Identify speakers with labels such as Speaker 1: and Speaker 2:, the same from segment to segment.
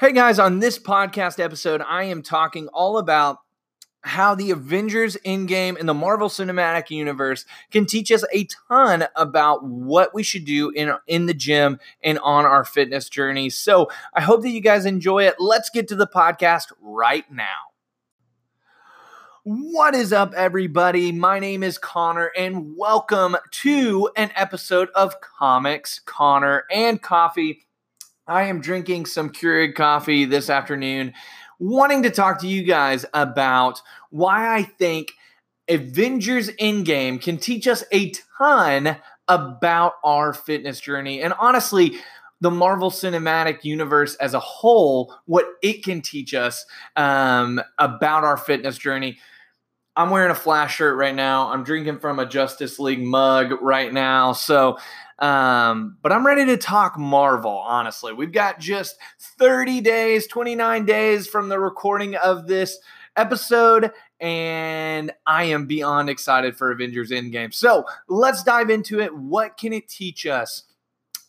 Speaker 1: Hey guys, on this podcast episode, I am talking all about how the Avengers Endgame and the Marvel Cinematic Universe can teach us a ton about what we should do in, in the gym and on our fitness journey. So I hope that you guys enjoy it. Let's get to the podcast right now. What is up, everybody? My name is Connor, and welcome to an episode of Comics, Connor, and Coffee. I am drinking some Keurig coffee this afternoon, wanting to talk to you guys about why I think Avengers Endgame can teach us a ton about our fitness journey. And honestly, the Marvel Cinematic Universe as a whole, what it can teach us um, about our fitness journey. I'm wearing a Flash shirt right now. I'm drinking from a Justice League mug right now. So, um, but I'm ready to talk Marvel, honestly. We've got just 30 days, 29 days from the recording of this episode, and I am beyond excited for Avengers Endgame. So let's dive into it. What can it teach us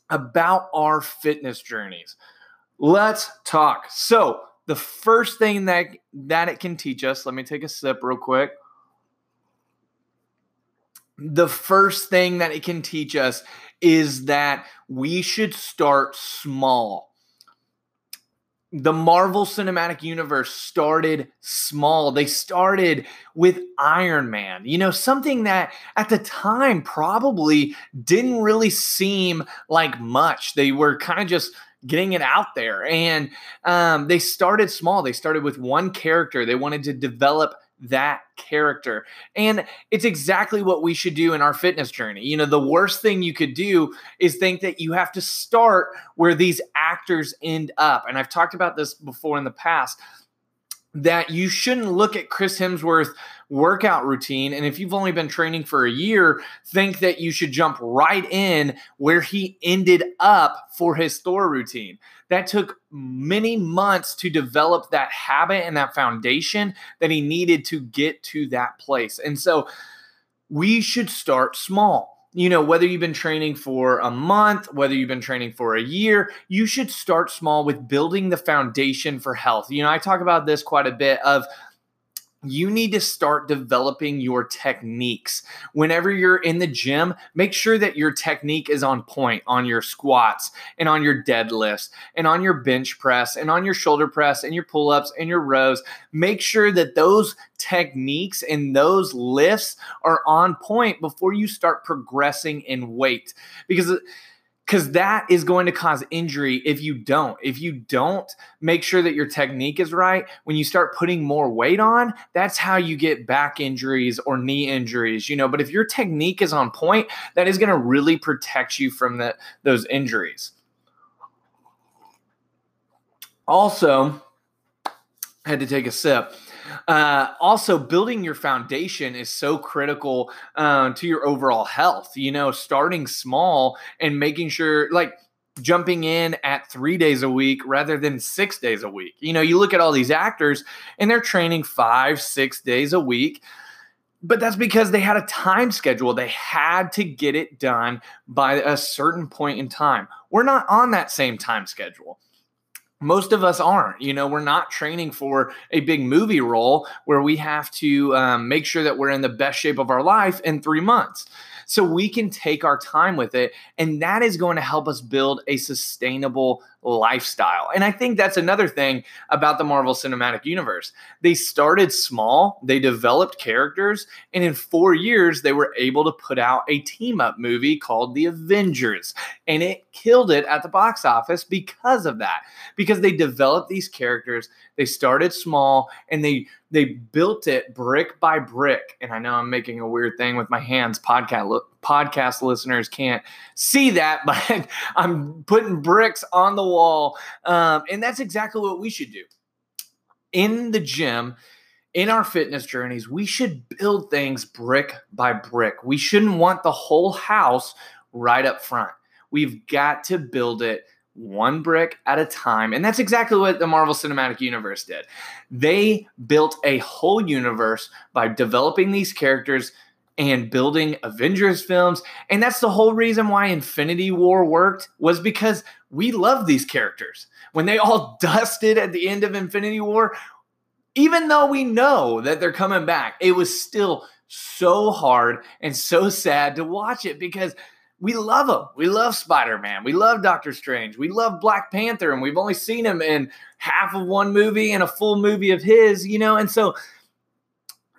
Speaker 1: about our fitness journeys? Let's talk. So, the first thing that that it can teach us, let me take a sip real quick. The first thing that it can teach us is that we should start small. The Marvel Cinematic Universe started small. They started with Iron Man, you know, something that at the time probably didn't really seem like much. They were kind of just getting it out there. And um, they started small. They started with one character. They wanted to develop that character. And it's exactly what we should do in our fitness journey. You know, the worst thing you could do is think that you have to start where these actors end up. And I've talked about this before in the past that you shouldn't look at Chris Hemsworth workout routine and if you've only been training for a year think that you should jump right in where he ended up for his Thor routine. That took many months to develop that habit and that foundation that he needed to get to that place. And so we should start small you know, whether you've been training for a month, whether you've been training for a year, you should start small with building the foundation for health. You know, I talk about this quite a bit of you need to start developing your techniques. Whenever you're in the gym, make sure that your technique is on point on your squats and on your deadlifts and on your bench press and on your shoulder press and your pull ups and your rows. Make sure that those techniques and those lifts are on point before you start progressing in weight because because that is going to cause injury if you don't. If you don't make sure that your technique is right, when you start putting more weight on, that's how you get back injuries or knee injuries, you know. But if your technique is on point, that is going to really protect you from the, those injuries. Also, I had to take a sip uh, also, building your foundation is so critical uh, to your overall health. You know, starting small and making sure, like, jumping in at three days a week rather than six days a week. You know, you look at all these actors and they're training five, six days a week. But that's because they had a time schedule. They had to get it done by a certain point in time. We're not on that same time schedule most of us aren't you know we're not training for a big movie role where we have to um, make sure that we're in the best shape of our life in three months. So we can take our time with it and that is going to help us build a sustainable lifestyle. And I think that's another thing about the Marvel Cinematic Universe. They started small, they developed characters, and in four years, they were able to put out a team up movie called The Avengers. And it killed it at the box office because of that, because they developed these characters, they started small, and they they built it brick by brick. And I know I'm making a weird thing with my hands. Podcast podcast listeners can't see that, but I'm putting bricks on the wall. Um, and that's exactly what we should do. In the gym, in our fitness journeys, we should build things brick by brick. We shouldn't want the whole house right up front. We've got to build it one brick at a time. And that's exactly what the Marvel Cinematic Universe did. They built a whole universe by developing these characters and building Avengers films. And that's the whole reason why Infinity War worked was because we love these characters. When they all dusted at the end of Infinity War, even though we know that they're coming back, it was still so hard and so sad to watch it because we love them. We love Spider Man. We love Doctor Strange. We love Black Panther, and we've only seen him in half of one movie and a full movie of his, you know? And so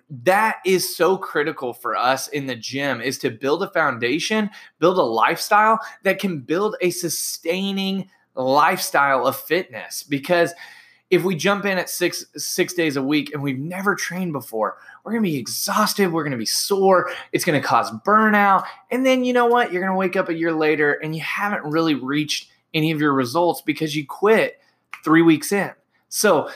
Speaker 1: that is so critical for us in the gym is to build a foundation, build a lifestyle that can build a sustaining lifestyle of fitness. Because if we jump in at six six days a week and we've never trained before we're to be exhausted we're to be sore it's to cause burnout and then you know what? You're to wake up a year later and you haven't really reached any of your results because you quit three weeks in. So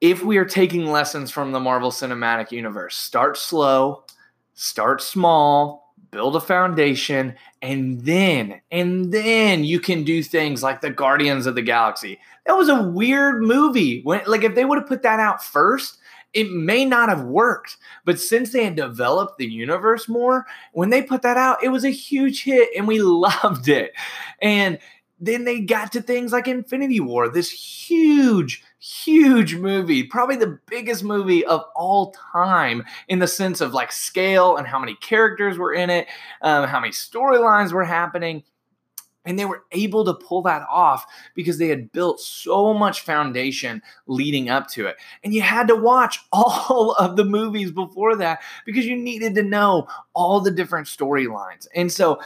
Speaker 1: if we are taking lessons from the marvel cinematic universe start slow start small build a foundation and then and then you can do things like the guardians of the galaxy. That was a weird movie. When like if they would have put that out first it may not have worked. But since they had developed the universe more when they put that out it was a huge hit and we loved it. And then they got to things like infinity war this huge huge movie, probably the biggest movie of all time in the sense of like scale and how many characters were in it, um, how many storylines were happening. And they were able to pull that off because they had built so much foundation leading up to it. And you had to watch all of the movies before that because you needed to know all the different storylines. And so,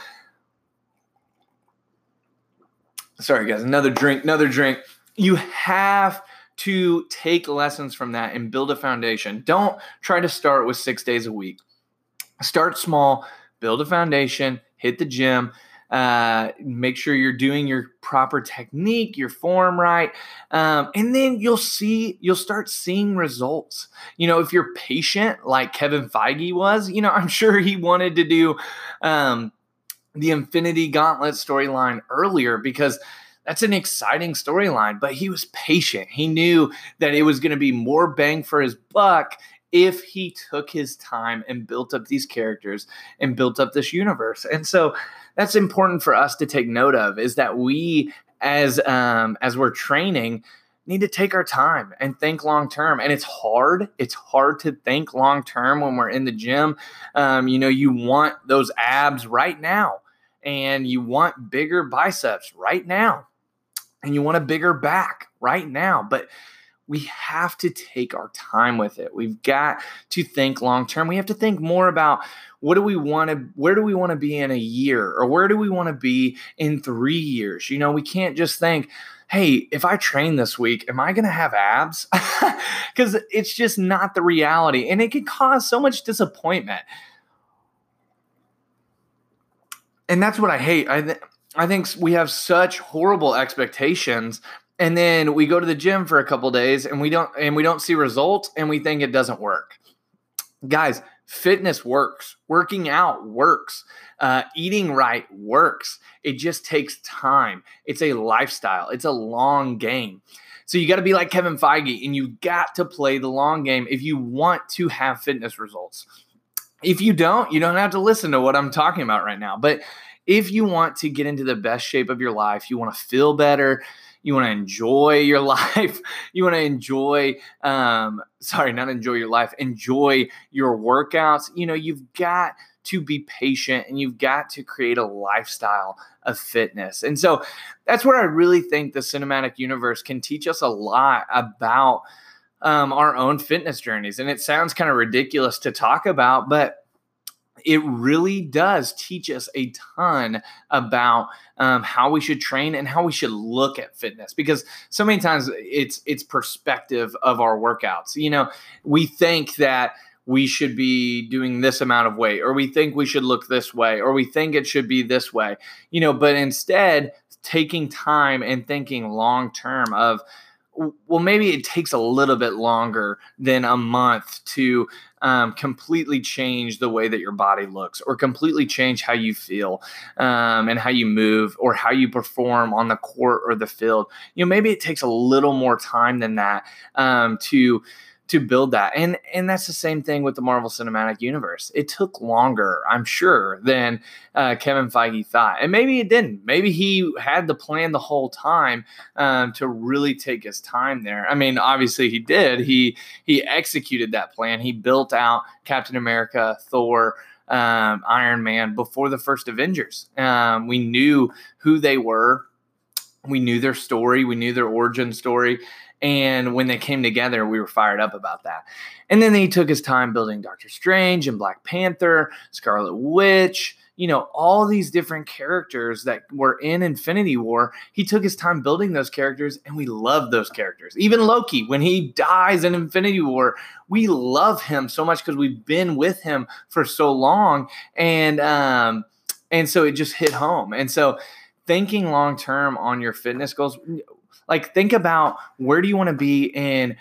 Speaker 1: sorry guys, another drink, another drink. You have to take lessons from that and build a foundation. Don't try to start with six days a week. Start small, build a foundation, hit the gym. Uh, make sure you're doing your proper technique, your form right, um, and then you'll see you'll start seeing results. You know, if you're patient, like Kevin Feige was, you know, I'm sure he wanted to do um, the Infinity Gauntlet storyline earlier because that's an exciting storyline, but he was patient. He knew that it was going to be more bang for his buck if he took his time and built up these characters and built up this universe. And so that's important for us to take note of is that we as um as we're training need to take our time and think long term. And it's hard. It's hard to think long term when we're in the gym. Um, you know, you want those abs right now and you want bigger biceps right now and you want a bigger back right now. But we have to take our time with it. We've got to think long term. We have to think more about what do we want to, where do we want to be in a year or where do we want to be in three years? You know, we can't just think, hey, if I train this week, am I going to have abs? Because it's just not the reality. And it can cause so much disappointment. And that's what I hate. I, th- I think we have such horrible expectations and then we go to the gym for a couple days and we don't and we don't see results and we think it doesn't work. Guys, fitness works. Working out works. Uh, eating right works. It just takes time. It's a lifestyle. It's a long game. So you got to be like Kevin Feige and you got to play the long game if you want to have fitness results. If you don't, you don't have to listen to what I'm talking about right now. But if you want to get into the best shape of your life, you want to feel better, you want to enjoy your life, you want to enjoy, um, sorry, not enjoy your life, enjoy your workouts, you know, you've got to be patient and you've got to create a lifestyle of fitness. And so that's where I really think the cinematic universe can teach us a lot about um, our own fitness journeys. And it sounds kind of ridiculous to talk about, but it really does teach us a ton about um, how we should train and how we should look at fitness because so many times it's it's perspective of our workouts. You know we think that we should be doing this amount of weight or we think we should look this way or we think it should be this way. You know but instead taking time and thinking long term of well, maybe it takes a little bit longer than a month to um, completely change the way that your body looks or completely change how you feel um, and how you move or how you perform on the court or the field. You know, maybe it takes a little more time than that um, to to build that. And and that's the same thing with the Marvel Cinematic Universe. It took longer, I'm sure, than uh, Kevin Feige thought, and maybe it didn't. Maybe he had the plan the whole time um, to really take his time there. I mean, obviously he did. He he executed that plan. He built out Captain America, Thor. Um, Iron Man before the first Avengers. Um, we knew who they were. We knew their story. We knew their origin story. And when they came together, we were fired up about that. And then he took his time building Doctor Strange and Black Panther, Scarlet Witch, you know, all these different characters that were in Infinity War. He took his time building those characters, and we love those characters. Even Loki, when he dies in Infinity War, we love him so much because we've been with him for so long. And um, and so it just hit home. And so thinking long term on your fitness goals like, think about where do you want to be in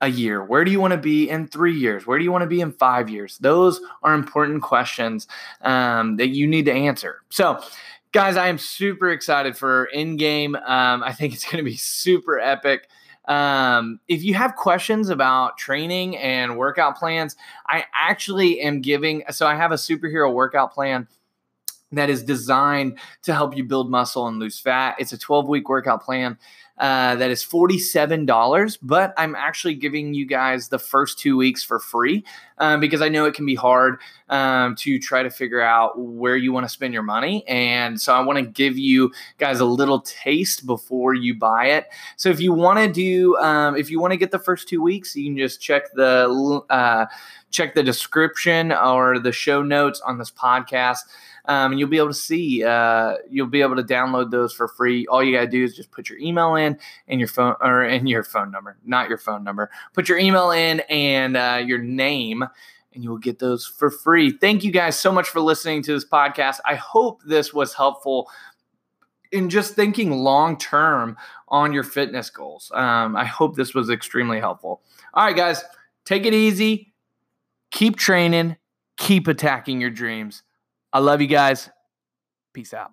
Speaker 1: a year? Where do you want to be in three years? Where do you want to be in five years? Those are important questions um, that you need to answer. So, guys, I am super excited for Endgame. Um, I think it's going to be super epic. Um, if you have questions about training and workout plans, I actually am giving. So I have a superhero workout plan that is designed to help you build muscle and lose fat. It's a 12 week workout plan. Uh, that is $47, but I'm actually giving you guys the first two weeks for free um, because I know it can be hard um, to try to figure out where you want to spend your money. And so I want to give you guys a little taste before you buy it. So if you want to do, um, if you want to get the first two weeks, you can just check the, uh, check the description or the show notes on this podcast um, and you'll be able to see. Uh, you'll be able to download those for free. All you gotta do is just put your email in and your phone or in your phone number, not your phone number. Put your email in and uh, your name. And you will get those for free. Thank you guys so much for listening to this podcast. I hope this was helpful in just thinking long term on your fitness goals. Um, I hope this was extremely helpful. All right, guys, take it easy. Keep training. Keep attacking your dreams. I love you guys. Peace out.